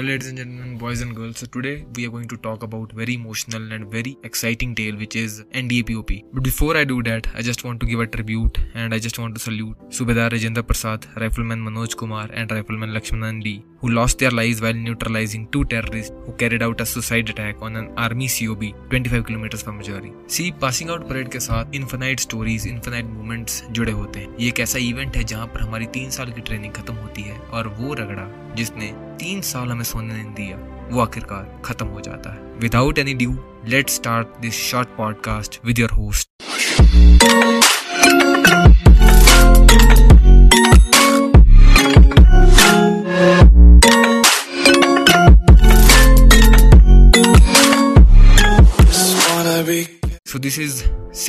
ladies and gentlemen, boys and girls. So today we are going to talk about very emotional and very exciting tale, which is NDA POP. But before I do that, I just want to give a tribute and I just want to salute Subedar Rajendra Prasad, Rifleman Manoj Kumar, and Rifleman Lakshmanan D, who lost their lives while neutralizing two terrorists who carried out a suicide attack on an army COB 25 kilometers from Majori. See, passing out parade के साथ infinite stories, infinite moments जुड़े होते हैं ये एक ऐसा event है जहाँ पर हमारी तीन साल की ट्रेनिंग खत्म होती है और वो रगड़ा जिसने तीन साल हमें सोने नहीं दिया, वो आखिरकार खत्म हो जाता है। Without any due let start this short podcast with your host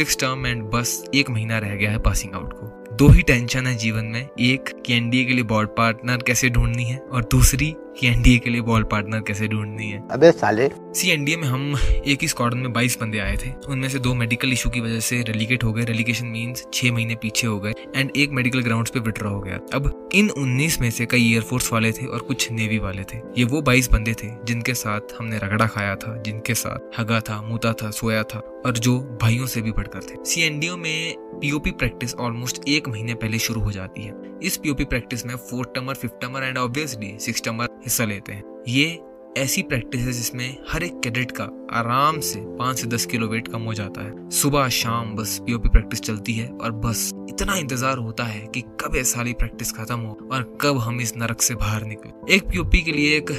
six term and बस एक महीना रह गया है पासिंग आउट को। दो ही टेंशन है जीवन में, एक कि एनडीए के लिए बॉल पार्टनर कैसे ढूंढनी है और दूसरी कि एनडीए के लिए बॉल पार्टनर कैसे ढूंढनी है। अबे साले सी में हम एक ही स्क्वाडन में 22 बंदे आए थे। उनमें से दो मेडिकल इशू की वजह से रेलिगेट हो गए। रेलिगेशन मींस छह महीने पीछे हो गए एंड एक मेडिकल ग्राउंड पे विड्रॉ हो गया। अब इन 19 में से कई एयरफोर्स वाले थे और कुछ नेवी वाले थे। ये वो 22 बंदे थे जिनके साथ हमने रगड़ा खाया था, जिनके साथ हगा था, मुता था, सोया था और जो भाइयों से भी बढ़कर थे। सी में पीओपी प्रैक्टिस ऑलमोस्ट एक महीने पहले शुरू हो जाती है। इस पीओपी प्रैक्टिस में fourth termer fifth termer and obviously six termer हिस्सा लेते हैं। ये ऐसी प्रैक्टिस है जिसमें हर एक कैडेट का आराम से पाँच से दस किलो वेट कम हो जाता है। सुबह, शाम बस पीओपी प्रैक्टिस चलती है और बस इतना इंतज़ार होता है कि कब ये सारी प्रैक्टिस खत्म हो और कब हम इस नरक से बाहर निकले। एक पीओपी के लिए एक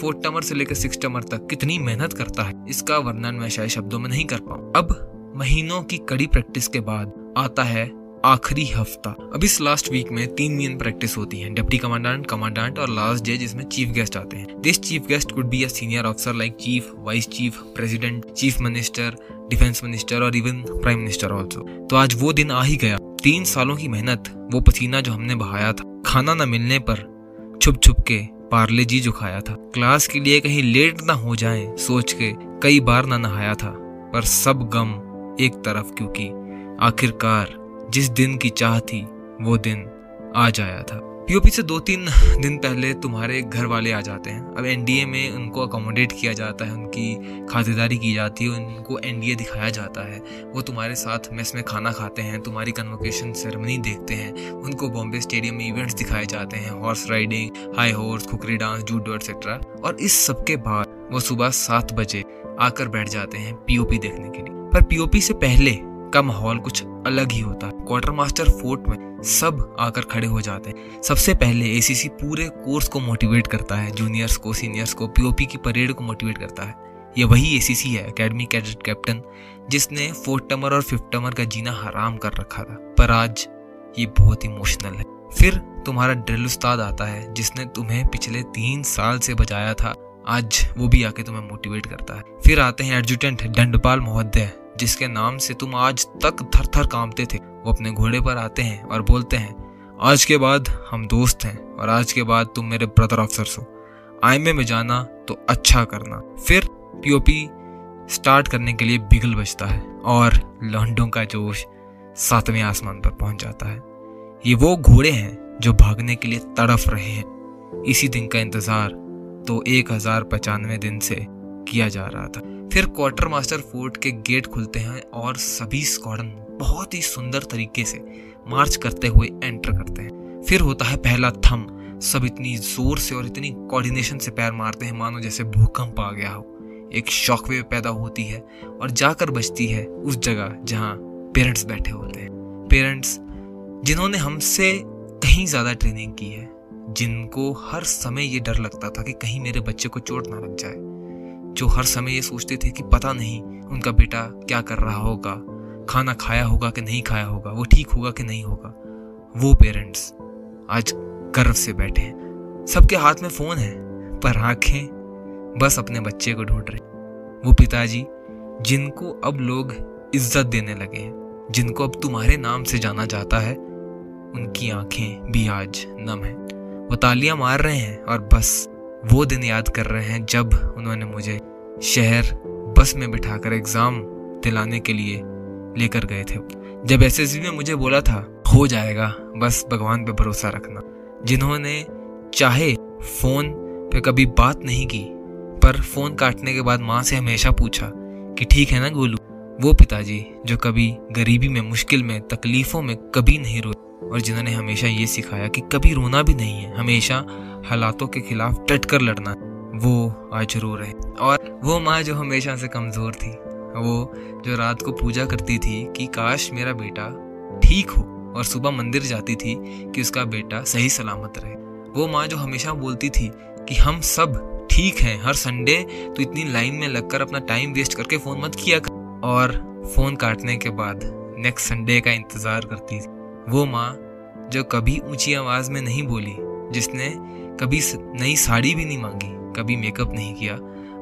फोर्थ टमर से लेकर सिक्स टमर तक कितनी मेहनत करता है, इसका वर्णन मैं शायद शब्दों में नहीं कर पाऊँ। अब महीनों की कड़ी प्रैक्टिस के बाद आता है आखिरी हफ़्ता। अब इस लास्ट वीक में तीन मेन प्रैक्टिस होती है डिप्टी कमांडेंट कमांडेंट और लास्ट डे जिसमें चीफ गेस्ट आते हैं। This chief guest could be a senior officer like chief vice chief president chief minister defence minister और इवन प्राइम मिनिस्टर ऑल्सो तो आज वो दिन आ ही गया। तीन सालों की मेहनत, वो पसीना जो हमने बहाया था, खाना न मिलने पर छुप छुप के पार्ले जी जो खाया था। क्लास के लिए कहीं लेट ना हो जाए, सोच के कई बार ना नहाया था, पर सब गम एक तरफ़ क्योंकि आखिरकार जिस दिन की चाह थी, वो दिन आ जाया था। पीओपी से दो तीन दिन पहले तुम्हारे घर वाले आ जाते हैं। अब एनडीए में उनको अकोमोडेट किया जाता है, उनकी खातिरदारी की जाती है, उनको एनडीए दिखाया जाता है। वो तुम्हारे साथ मेस में खाना खाते हैं, तुम्हारी कन्वोकेशन सेरेमनी देखते हैं, उनको बॉम्बे स्टेडियम में इवेंट्स दिखाए जाते हैं horse riding high horse khukri dance judo etcetera और इस सब के बाद वो सुबह सात बजे आकर बैठ जाते हैं पीओपी देखने के लिए। पर पीओपी से पहले का माहौल कुछ अलग ही होता। है क्वार्टर मास्टर फोर्ट में सब आकर खड़े हो जाते हैं। सबसे पहले एसीसी पूरे कोर्स को मोटिवेट करता है। जूनियर्स को सीनियर्स को पीओपी की परेड को मोटिवेट करता है। ये वही एसीसी है एकेडमी कैडेट कैप्टन जिसने फोर्थ टमर और फिफ्थ टमर का जीना हराम कर रखा था। पर आज ये बहुत इमोशनल है। फिर तुम्हारा ड्रिल उस्ताद आता है, जिसने तुम्हें पिछले तीन साल से बचाया था। आज वो भी आके तुम्हें मोटिवेट करता है। फिर आते हैं एडजुटेंट दंडपाल महोदय जिसके नाम से तुम आज तक थर थर कांपते थे, वो अपने घोड़े पर आते हैं और बोलते हैं, आज के बाद हम दोस्त हैं और आज के बाद तुम मेरे ब्रदर ऑफिसर्स हो। आईएमए में जाना तो अच्छा करना। फिर पीओपी स्टार्ट करने के लिए बिगल बजता है और लॉन्डों का जोश सातवें आसमान पर पहुँच जाता है। ये वो घोड़े हैं जो भागने के लिए तड़फ रहे हैं। इसी दिन का इंतज़ार तो एक हज़ार पचानवे दिन से किया जा रहा था। फिर क्वार्टर मास्टर फोर्ट के गेट खुलते हैं और सभी स्क्वाडन बहुत ही सुंदर तरीके से मार्च करते हुए एंटर करते हैं। फिर होता है पहला थम। सब इतनी ज़ोर से और इतनी कोऑर्डिनेशन से पैर मारते हैं, मानो जैसे भूकंप आ गया हो। एक शॉकवेव पैदा होती है और जाकर बचती है उस जगह जहाँ पेरेंट्स बैठे होते हैं। पेरेंट्स, जिन्होंने हमसे कहीं ज़्यादा ट्रेनिंग की है, जिनको हर समय ये डर लगता था कि कहीं मेरे बच्चे को चोट ना लग जाए। जो हर समय ये सोचते थे कि पता नहीं उनका बेटा क्या कर रहा होगा, खाना खाया होगा कि नहीं खाया होगा, वो ठीक होगा कि नहीं होगा। वो पेरेंट्स आज गर्व से बैठे हैं। सबके हाथ में फ़ोन है, पर आँखें बस अपने बच्चे को ढूंढ रहे। वो पिताजी, जिनको अब लोग इज़्ज़त देने लगे हैं, जिनको अब तुम्हारे नाम से जाना जाता है, उनकी आँखें भी आज नम है। वो तालियाँ मार रहे हैं और बस वो दिन याद कर रहे हैं जब उन्होंने मुझे शहर बस में बिठाकर एग्ज़ाम दिलाने के लिए लेकर गए थे। जब एस में मुझे बोला था, हो जाएगा, बस भगवान पे भरोसा रखना। जिन्होंने चाहे फ़ोन पे कभी बात नहीं की, पर फ़ोन काटने के बाद माँ से हमेशा पूछा कि ठीक है ना गोलू? वो पिताजी, जो कभी गरीबी में, मुश्किल में, तकलीफों में कभी नहीं रोए। और जिन्होंने हमेशा ये सिखाया कि कभी रोना भी नहीं है, हमेशा हालातों के खिलाफ डट कर लड़ना वो आज रो रहे और वो माँ जो हमेशा से कमज़ोर थी, वो जो रात को पूजा करती थी कि काश मेरा बेटा ठीक हो और सुबह मंदिर जाती थी कि उसका बेटा सही सलामत रहे। वो माँ जो हमेशा बोलती थी कि हम सब ठीक हैं, हर संडे तो इतनी लाइन में लगकर अपना टाइम वेस्ट करके फ़ोन मत किया कर। और फ़ोन काटने के बाद नेक्स्ट संडे का इंतज़ार करती थी। वो माँ जो कभी ऊँची आवाज़ में नहीं बोली, जिसने कभी नई साड़ी भी नहीं मांगी, कभी मेकअप नहीं किया,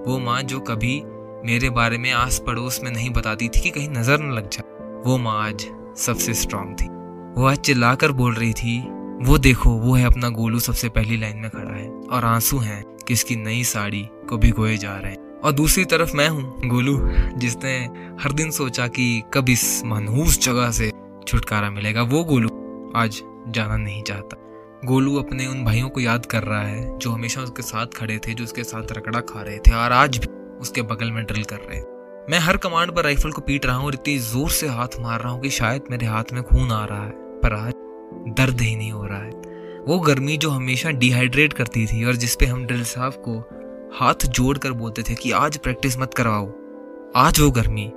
वो माँ जो कभी मेरे बारे में आस पड़ोस में नहीं बताती थी कि कहीं नज़र न लग जाए, वो माँ आज सबसे स्ट्रांग थी। वो आज चिल्लाकर बोल रही थी, वो देखो, वो है अपना गोलू सबसे पहली लाइन में खड़ा है और आँसू हैं कि इसकी नई साड़ी को भिगोए जा रहे हैं। और दूसरी तरफ़ मैं हूँ, गोलू, जिसने हर दिन सोचा कि कब इस मनहूस जगह से छुटकारा मिलेगा। वो गोलू आज जाना नहीं चाहता। गोलू अपने उन भाइयों को याद कर रहा है, जो हमेशा उसके साथ खड़े थे, जो उसके साथ रकड़ा खा रहे थे और आज भी उसके बगल में ड्रिल कर रहे मैं हर कमांड पर राइफल को पीट रहा हूँ और इतनी ज़ोर से हाथ मार रहा हूँ कि शायद मेरे हाथ में खून आ रहा है, पर आज दर्द ही नहीं हो रहा है। वो गर्मी जो हमेशा डिहाइड्रेट करती थी और जिसपे हम ड्रिल साहब को हाथ जोड़ कर बोलते थे कि आज प्रैक्टिस मत करवाओ। आज वो गर्मी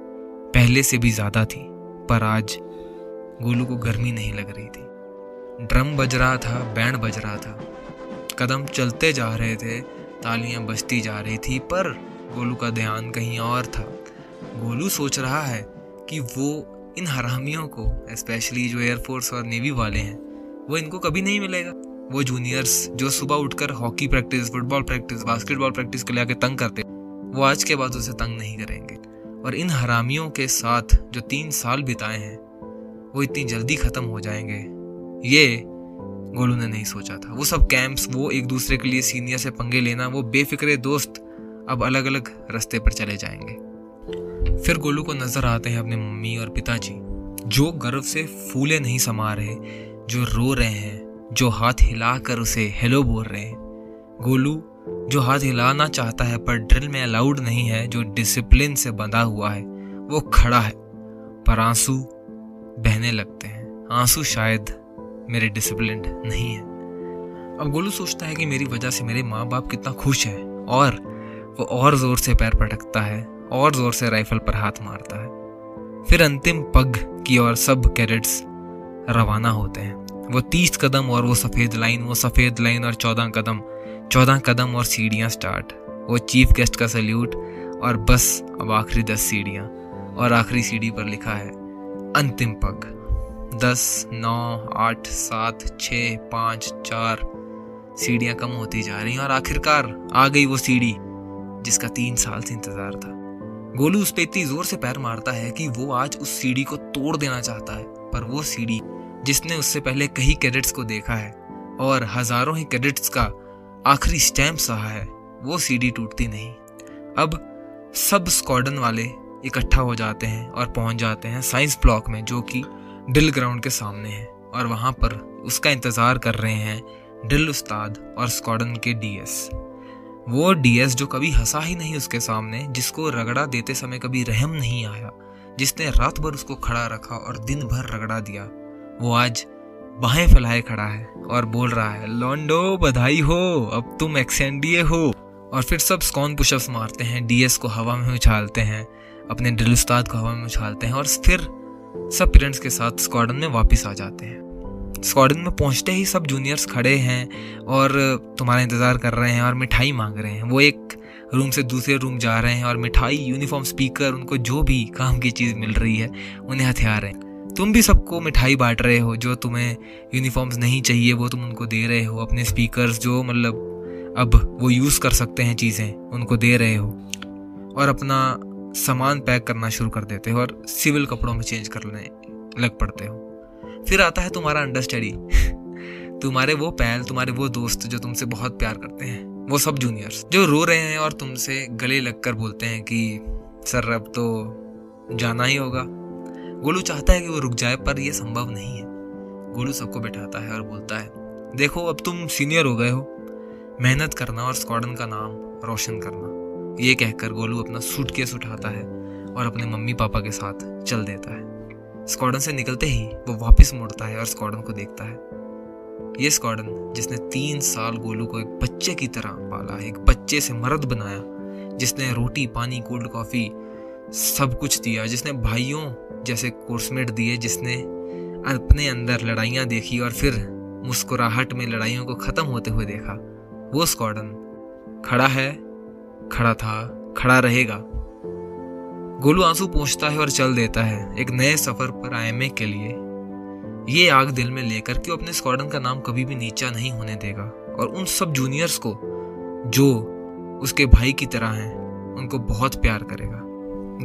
पहले से भी ज़्यादा थी, पर आज गोलू को गर्मी नहीं लग रही थी। ड्रम बज रहा था, बैंड बज रहा था। कदम चलते जा रहे थे, तालियाँ बजती जा रही थी, पर गोलू का ध्यान कहीं और था। गोलू सोच रहा है कि वो इन हरामियों को स्पेशली जो एयरफोर्स और नेवी वाले हैं, वो इनको कभी नहीं मिलेगा। वो जूनियर्स जो सुबह उठकर hockey practice football practice basketball practice के आके तंग करते, वो आज के बाद उसे तंग नहीं करेंगे। और इन हरामियों के साथ जो तीन साल बिताए हैं वो इतनी जल्दी खत्म हो जाएँगे। ये गोलू ने नहीं सोचा था। वो सब कैंप्स वो एक दूसरे के लिए सीनियर से पंगे लेना, वो बेफिक्रे दोस्त अब अलग अलग रास्ते पर चले जाएँगे। फिर गोलू को नज़र आते हैं अपने मम्मी और पिताजी, जो गर्व से फूले नहीं समा रहे, जो रो रहे हैं, जो हाथ हिला कर उसे हेलो बोल रहे हैं। गोलू, जो हाथ हिलाना चाहता है पर ड्रिल में अलाउड नहीं है, जो डिसिप्लिन से बंधा हुआ है, वो खड़ा है। पर आँसू बहने लगते हैं। आँसू शायद मेरे डिसिप्लिन नहीं है। अब गोलू सोचता है कि मेरी वजह से मेरे माँ बाप कितना खुश है और वो और ज़ोर से पैर पटकता है, और ज़ोर से राइफल पर हाथ मारता है। फिर अंतिम पग की ओर सब कैडेट्स रवाना होते हैं। वो तीस कदम और वो सफ़ेद लाइन, वो सफ़ेद लाइन और चौदह कदम चौदह कदम और सीढ़ियाँ स्टार्ट वो चीफ गेस्ट का सल्यूट और बस अब आखिरी दस सीढ़ियाँ। और आखिरी सीढ़ी पर लिखा है अंतिम पग। दस, नौ, आठ, सात छ पाँच, चार सीढ़ियाँ कम होती जा रही और आखिरकार आ गई वो सीढ़ी, जिसका तीन साल से इंतज़ार था। गोलू उस पर इतनी ज़ोर से पैर मारता है कि वो आज उस सीढ़ी को तोड़ देना चाहता है, पर वो सीढ़ी, जिसने उससे पहले कई कैडेट्स को देखा है और हज़ारों ही कैडेट्स का आखिरी स्टैम्प सहा है, वो सीढ़ी टूटती नहीं। अब सब स्क्वाडन वाले इकट्ठा हो जाते हैं और पहुँच जाते हैं साइंस ब्लॉक में, जो कि ड्रिल ग्राउंड के सामने है। और वहाँ पर उसका इंतज़ार कर रहे हैं ड्रिल उस्ताद और स्क्वाडन के डीएस। वो डीएस जो कभी हंसा ही नहीं उसके सामने, जिसको रगड़ा देते समय कभी रहम नहीं आया, जिसने रात भर उसको खड़ा रखा और दिन भर रगड़ा दिया। वो आज बाहें फैलाए खड़ा है और बोल रहा है, लॉन्डो, बधाई हो, अब तुम एक्सेंडिए हो। और फिर सब स्कॉन पुशअप्स मारते हैं, डीएस को हवा में उछालते हैं। अपने ड्रिल उस्ताद को हवा में उछालते हैं और फिर सब पेरेंट्स के साथ स्क्वाडन में वापस आ जाते हैं। स्क्वाडन में पहुँचते ही सब जूनियर्स खड़े हैं और तुम्हारा इंतज़ार कर रहे हैं और मिठाई मांग रहे हैं। वो एक रूम से दूसरे रूम जा रहे हैं और मिठाई यूनिफॉर्म स्पीकर उनको जो भी काम की चीज़ मिल रही है, उन्हें हथियार हैं। तुम भी सबको मिठाई बांट रहे हो जो तुम्हें यूनिफॉर्म्स नहीं चाहिए, वो तुम उनको दे रहे हो। अपने स्पीकर्स जो मतलब अब वो यूज़ कर सकते हैं चीज़ें, उनको दे रहे हो। और अपना सामान पैक करना शुरू कर देते हो और सिविल कपड़ों में चेंज करने लग पड़ते हो। फिर आता है तुम्हारा अंडरस्टडी तुम्हारे वो पैल, तुम्हारे वो दोस्त जो तुमसे बहुत प्यार करते हैं। वो सब जूनियर्स जो रो रहे हैं और तुमसे गले लगकर बोलते हैं कि, सर, अब तो जाना ही होगा। गोलू चाहता है कि वो रुक जाए, पर यह संभव नहीं है। गोलू सबको बैठाता है और बोलता है, देखो, अब तुम सीनियर हो गए हो। मेहनत करना और स्क्वाडन का नाम रोशन करना। ये कहकर गोलू अपना सूटकेस उठाता है और अपने मम्मी पापा के साथ चल देता है। स्क्वाडन से निकलते ही वो वापस मुड़ता है और स्क्वाडन को देखता है। ये स्क्वाडन जिसने तीन साल गोलू को एक बच्चे की तरह पाला, एक बच्चे से मर्द बनाया, जिसने रोटी, पानी कोल्ड कॉफ़ी सब कुछ दिया, जिसने भाइयों जैसे कोर्समेट दिए, जिसने अपने अंदर लड़ाइयाँ देखी और फिर मुस्कुराहट में लड़ाइयों को ख़त्म होते हुए देखा। वो स्क्वाडन खड़ा है खड़ा था, खड़ा रहेगा। गोलू आँसू पहुँचता है और चल देता है, एक नए सफ़र पर आईएमए के लिए। ये आग दिल में लेकर कि अपने स्क्वाडन का नाम कभी भी नीचा नहीं होने देगा। और उन सब जूनियर्स को, जो उसके भाई की तरह हैं, उनको बहुत प्यार करेगा।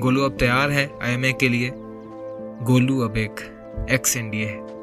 गोलू अब तैयार है आईएमए के लिए। गोलू अब एक एक्स एनडीए है।